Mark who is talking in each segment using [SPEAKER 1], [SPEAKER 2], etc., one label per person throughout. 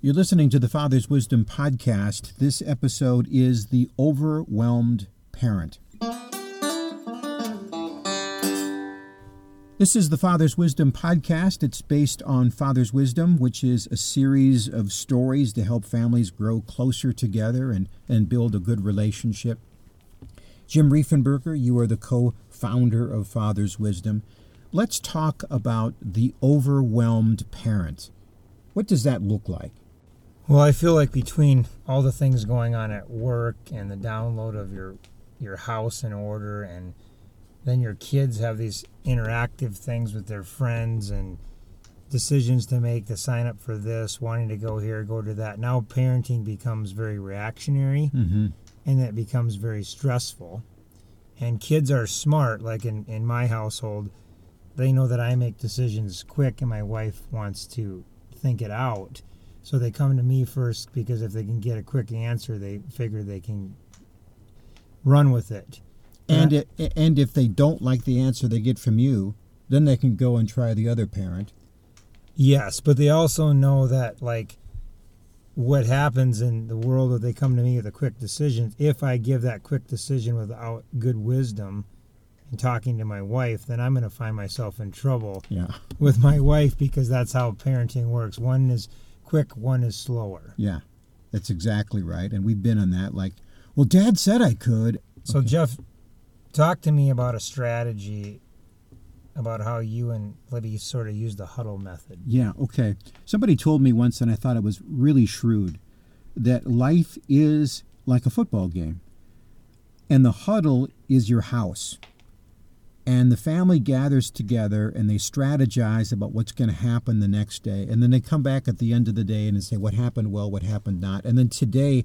[SPEAKER 1] You're listening to the Father's Wisdom podcast. This episode is The Overwhelmed Parent. This is the Father's Wisdom podcast. It's based on Father's Wisdom, which is a series of stories to help families grow closer together and, and build a good relationship. Jim Riefenberger, you are the co founder of Father's Wisdom. Let's talk about the overwhelmed parent. What does that look like?
[SPEAKER 2] Well, I feel like between all the things going on at work and the download of your your house in order and then your kids have these interactive things with their friends and decisions to make to sign up for this, wanting to go here, go to that. Now parenting becomes very reactionary
[SPEAKER 1] Mm-hmm.
[SPEAKER 2] and it becomes very stressful. And kids are smart, like in, in my household, they know that I make decisions quick and my wife wants to think it out. So they come to me first because if they can get a quick answer, they figure they can run with it.
[SPEAKER 1] And, it, and if they don't like the answer they get from you, then they can go and try the other parent.
[SPEAKER 2] Yes, but they also know that like what happens in the world that they come to me with a quick decision, if I give that quick decision without good wisdom and talking to my wife, then I'm going to find myself in trouble
[SPEAKER 1] Yeah.
[SPEAKER 2] with my wife because that's how parenting works. One is quick, one is slower.
[SPEAKER 1] Yeah. That's exactly right. And we've been on that. Like, well, dad said I could.
[SPEAKER 2] So Jeff, talk to me about a strategy about how you and Libby sort of use the huddle method.
[SPEAKER 1] Yeah, okay. Somebody told me once, and I thought it was really shrewd, that life is like a football game, and the huddle is your house. And the family gathers together and they strategize about what's going to happen the next day. And then they come back at the end of the day and say what happened well, what happened not. And then today,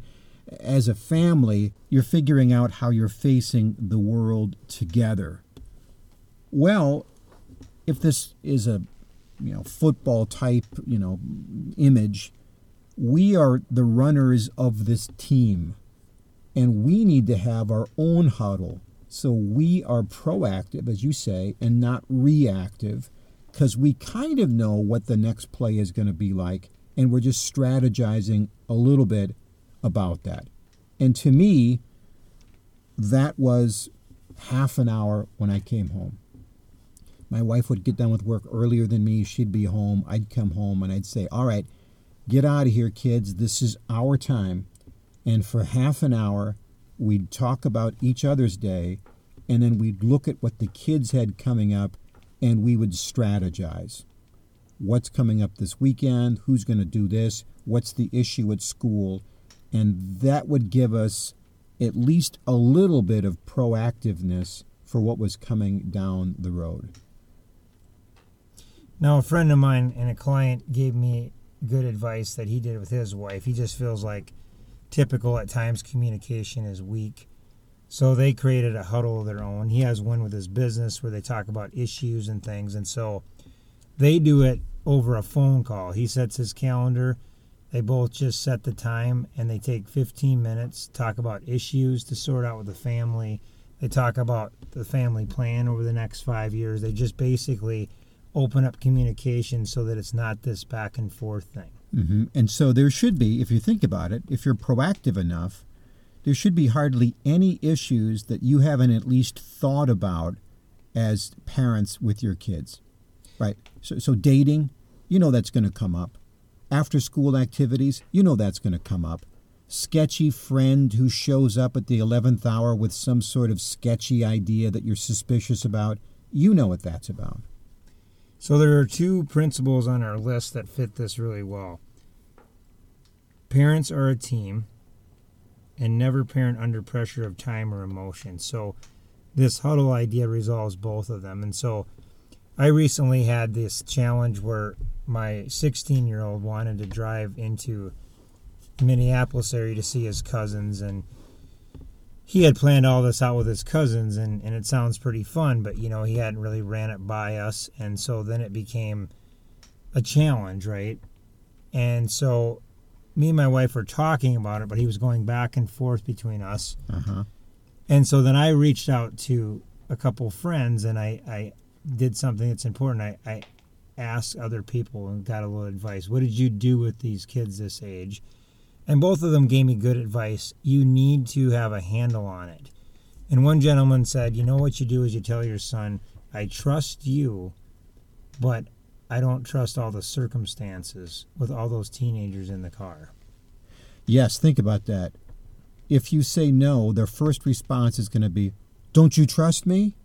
[SPEAKER 1] as a family, you're figuring out how you're facing the world together. Well, if this is a you know football type you know image we are the runners of this team and we need to have our own huddle so we are proactive as you say and not reactive because we kind of know what the next play is going to be like and we're just strategizing a little bit about that and to me that was half an hour when i came home my wife would get done with work earlier than me. She'd be home. I'd come home and I'd say, All right, get out of here, kids. This is our time. And for half an hour, we'd talk about each other's day. And then we'd look at what the kids had coming up and we would strategize. What's coming up this weekend? Who's going to do this? What's the issue at school? And that would give us at least a little bit of proactiveness for what was coming down the road.
[SPEAKER 2] Now, a friend of mine and a client gave me good advice that he did with his wife. He just feels like typical at times communication is weak. So they created a huddle of their own. He has one with his business where they talk about issues and things. And so they do it over a phone call. He sets his calendar. They both just set the time and they take 15 minutes, talk about issues to sort out with the family. They talk about the family plan over the next five years. They just basically open up communication so that it's not this back and forth thing.
[SPEAKER 1] Hmm And so there should be, if you think about it, if you're proactive enough, there should be hardly any issues that you haven't at least thought about as parents with your kids, right? So, so dating, you know that's going to come up. After school activities, you know that's going to come up. Sketchy friend who shows up at the 11th hour with some sort of sketchy idea that you're suspicious about, you know what that's about.
[SPEAKER 2] So there are two principles on our list that fit this really well. Parents are a team and never parent under pressure of time or emotion. So this huddle idea resolves both of them. And so I recently had this challenge where my 16 year old wanted to drive into Minneapolis area to see his cousins and he had planned all this out with his cousins and, and it sounds pretty fun, but you know, he hadn't really ran it by us and so then it became a challenge, right? And so me and my wife were talking about it, but he was going back and forth between us.
[SPEAKER 1] Uh huh.
[SPEAKER 2] And so then I reached out to a couple friends and I, I did something that's important. I, I asked other people and got a little advice. What did you do with these kids this age? And both of them gave me good advice. You need to have a handle on it. And one gentleman said, You know what you do is you tell your son, I trust you, but I don't trust all the circumstances with all those teenagers in the car.
[SPEAKER 1] Yes, think about that. If you say no, their first response is going to be, Don't you trust me?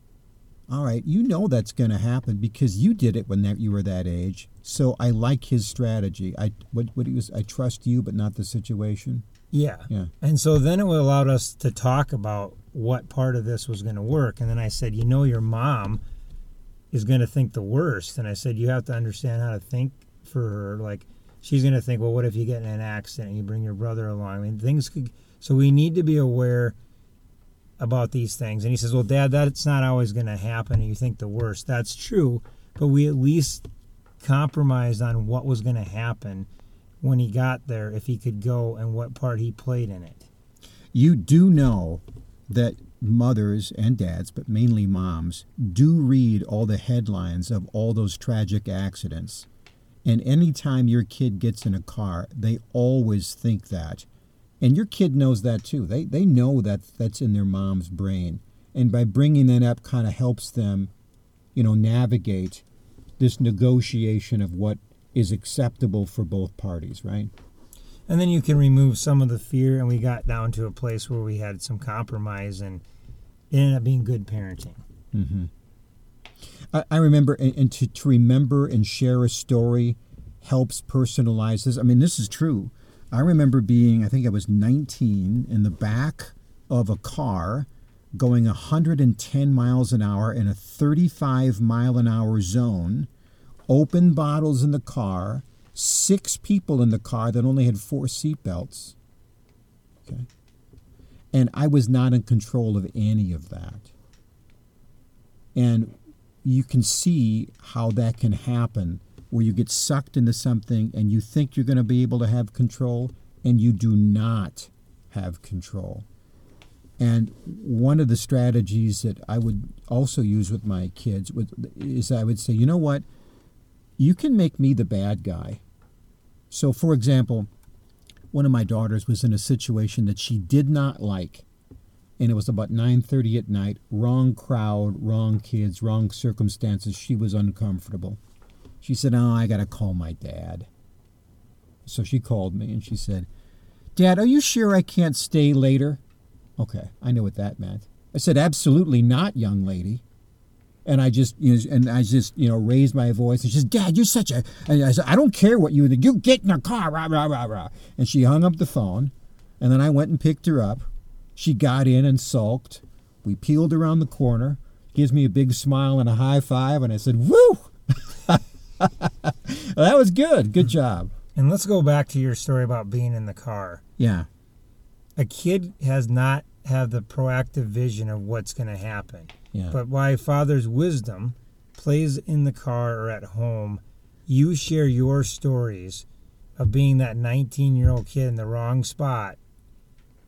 [SPEAKER 1] All right, you know that's going to happen because you did it when that, you were that age. So I like his strategy. I what what he was I trust you but not the situation.
[SPEAKER 2] Yeah.
[SPEAKER 1] Yeah.
[SPEAKER 2] And so then it allowed us to talk about what part of this was going to work. And then I said, you know, your mom is going to think the worst. And I said, you have to understand how to think for her. Like, she's going to think, well, what if you get in an accident and you bring your brother along? I mean, things could. So we need to be aware about these things. And he says, well, Dad, that's not always going to happen. And you think the worst. That's true. But we at least compromised on what was going to happen when he got there, if he could go, and what part he played in it.
[SPEAKER 1] You do know that mothers and dads, but mainly moms, do read all the headlines of all those tragic accidents. And anytime your kid gets in a car, they always think that. And your kid knows that too. They, they know that that's in their mom's brain. And by bringing that up, kind of helps them, you know, navigate this negotiation of what is acceptable for both parties, right?
[SPEAKER 2] And then you can remove some of the fear, and we got down to a place where we had some compromise, and it ended up being good parenting.
[SPEAKER 1] Mm-hmm. I, I remember, and, and to, to remember and share a story helps personalize this. I mean, this is true. I remember being, I think I was 19, in the back of a car going 110 miles an hour in a 35 mile an hour zone, open bottles in the car, six people in the car that only had four seatbelts. Okay. And I was not in control of any of that. And you can see how that can happen where you get sucked into something and you think you're going to be able to have control and you do not have control. And one of the strategies that I would also use with my kids is I would say, you know what? You can make me the bad guy. So, for example, one of my daughters was in a situation that she did not like, and it was about 9:30 at night. Wrong crowd, wrong kids, wrong circumstances. She was uncomfortable. She said, "Oh, I got to call my dad." So she called me and she said, "Dad, are you sure I can't stay later?" Okay, I knew what that meant. I said, "Absolutely not, young lady." And I just, you know, and I just, you know, raised my voice. And she said, "Dad, you're such a." And I said, "I don't care what you. You get in the car, rah rah rah rah." And she hung up the phone, and then I went and picked her up. She got in and sulked. We peeled around the corner. Gives me a big smile and a high five, and I said, "Woo!" well, that was good. Good job.
[SPEAKER 2] And let's go back to your story about being in the car.
[SPEAKER 1] Yeah.
[SPEAKER 2] A kid has not have the proactive vision of what's going to happen.
[SPEAKER 1] Yeah.
[SPEAKER 2] But why father's wisdom plays in the car or at home, you share your stories of being that 19 year old kid in the wrong spot.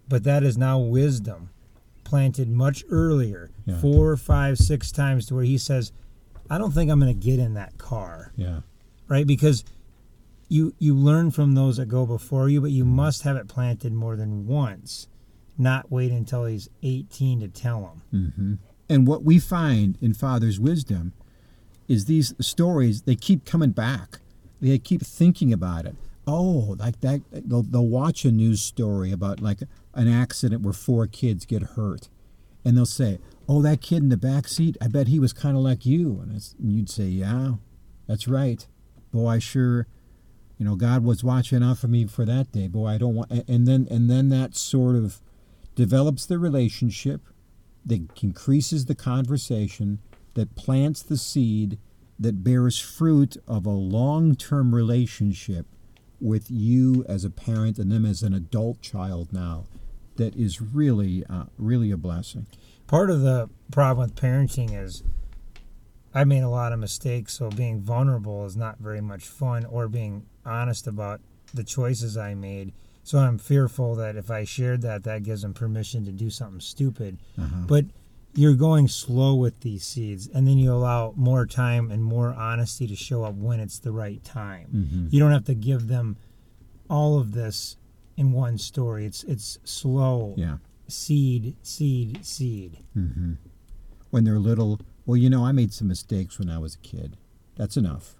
[SPEAKER 2] But that is now wisdom planted much earlier,
[SPEAKER 1] Yeah.
[SPEAKER 2] four, five, six times to where he says, I don't think I'm going to get in that car.
[SPEAKER 1] Yeah.
[SPEAKER 2] Right? Because you you learn from those that go before you, but you must have it planted more than once. Not wait until he's 18 to tell him.
[SPEAKER 1] hmm And what we find in Father's wisdom is these stories, they keep coming back. They keep thinking about it. Oh, like that, they'll, they'll watch a news story about like an accident where four kids get hurt. And they'll say, oh, that kid in the back seat, I bet he was kind of like you. And, and you'd say, yeah, that's right. Boy, I sure, you know, God was watching out for me for that day. Boy, I don't want, and then, and then that sort of develops the relationship that increases the conversation, that plants the seed, that bears fruit of a long term relationship with you as a parent and them as an adult child now that is really, uh, really a blessing.
[SPEAKER 2] Part of the problem with parenting is I made a lot of mistakes, so being vulnerable is not very much fun, or being honest about the choices I made. So I'm fearful that if I shared that, that gives them permission to do something stupid.
[SPEAKER 1] Uh-huh.
[SPEAKER 2] But you're going slow with these seeds and then you allow more time and more honesty to show up when it's the right time
[SPEAKER 1] Mm-hmm.
[SPEAKER 2] you don't have to give them all of this in one story it's it's slow
[SPEAKER 1] Yeah.
[SPEAKER 2] seed seed seed
[SPEAKER 1] Mm-hmm. When they're little, well, you know, I made some mistakes when I was a kid. That's enough.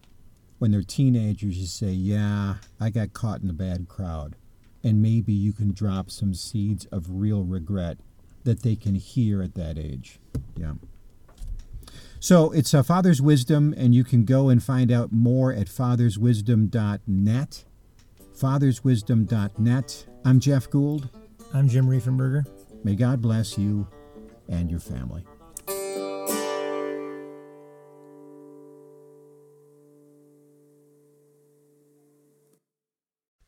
[SPEAKER 1] When they're teenagers, you say, yeah, I got caught in a bad crowd. And maybe you can drop some seeds of real regret that they can hear at that age. Yeah. So it's a Father's Wisdom, and you can go and find out more at fatherswisdom.net. Fatherswisdom.net. I'm Jeff Gould.
[SPEAKER 2] i'm jim riefenberger
[SPEAKER 1] May God bless you and your family.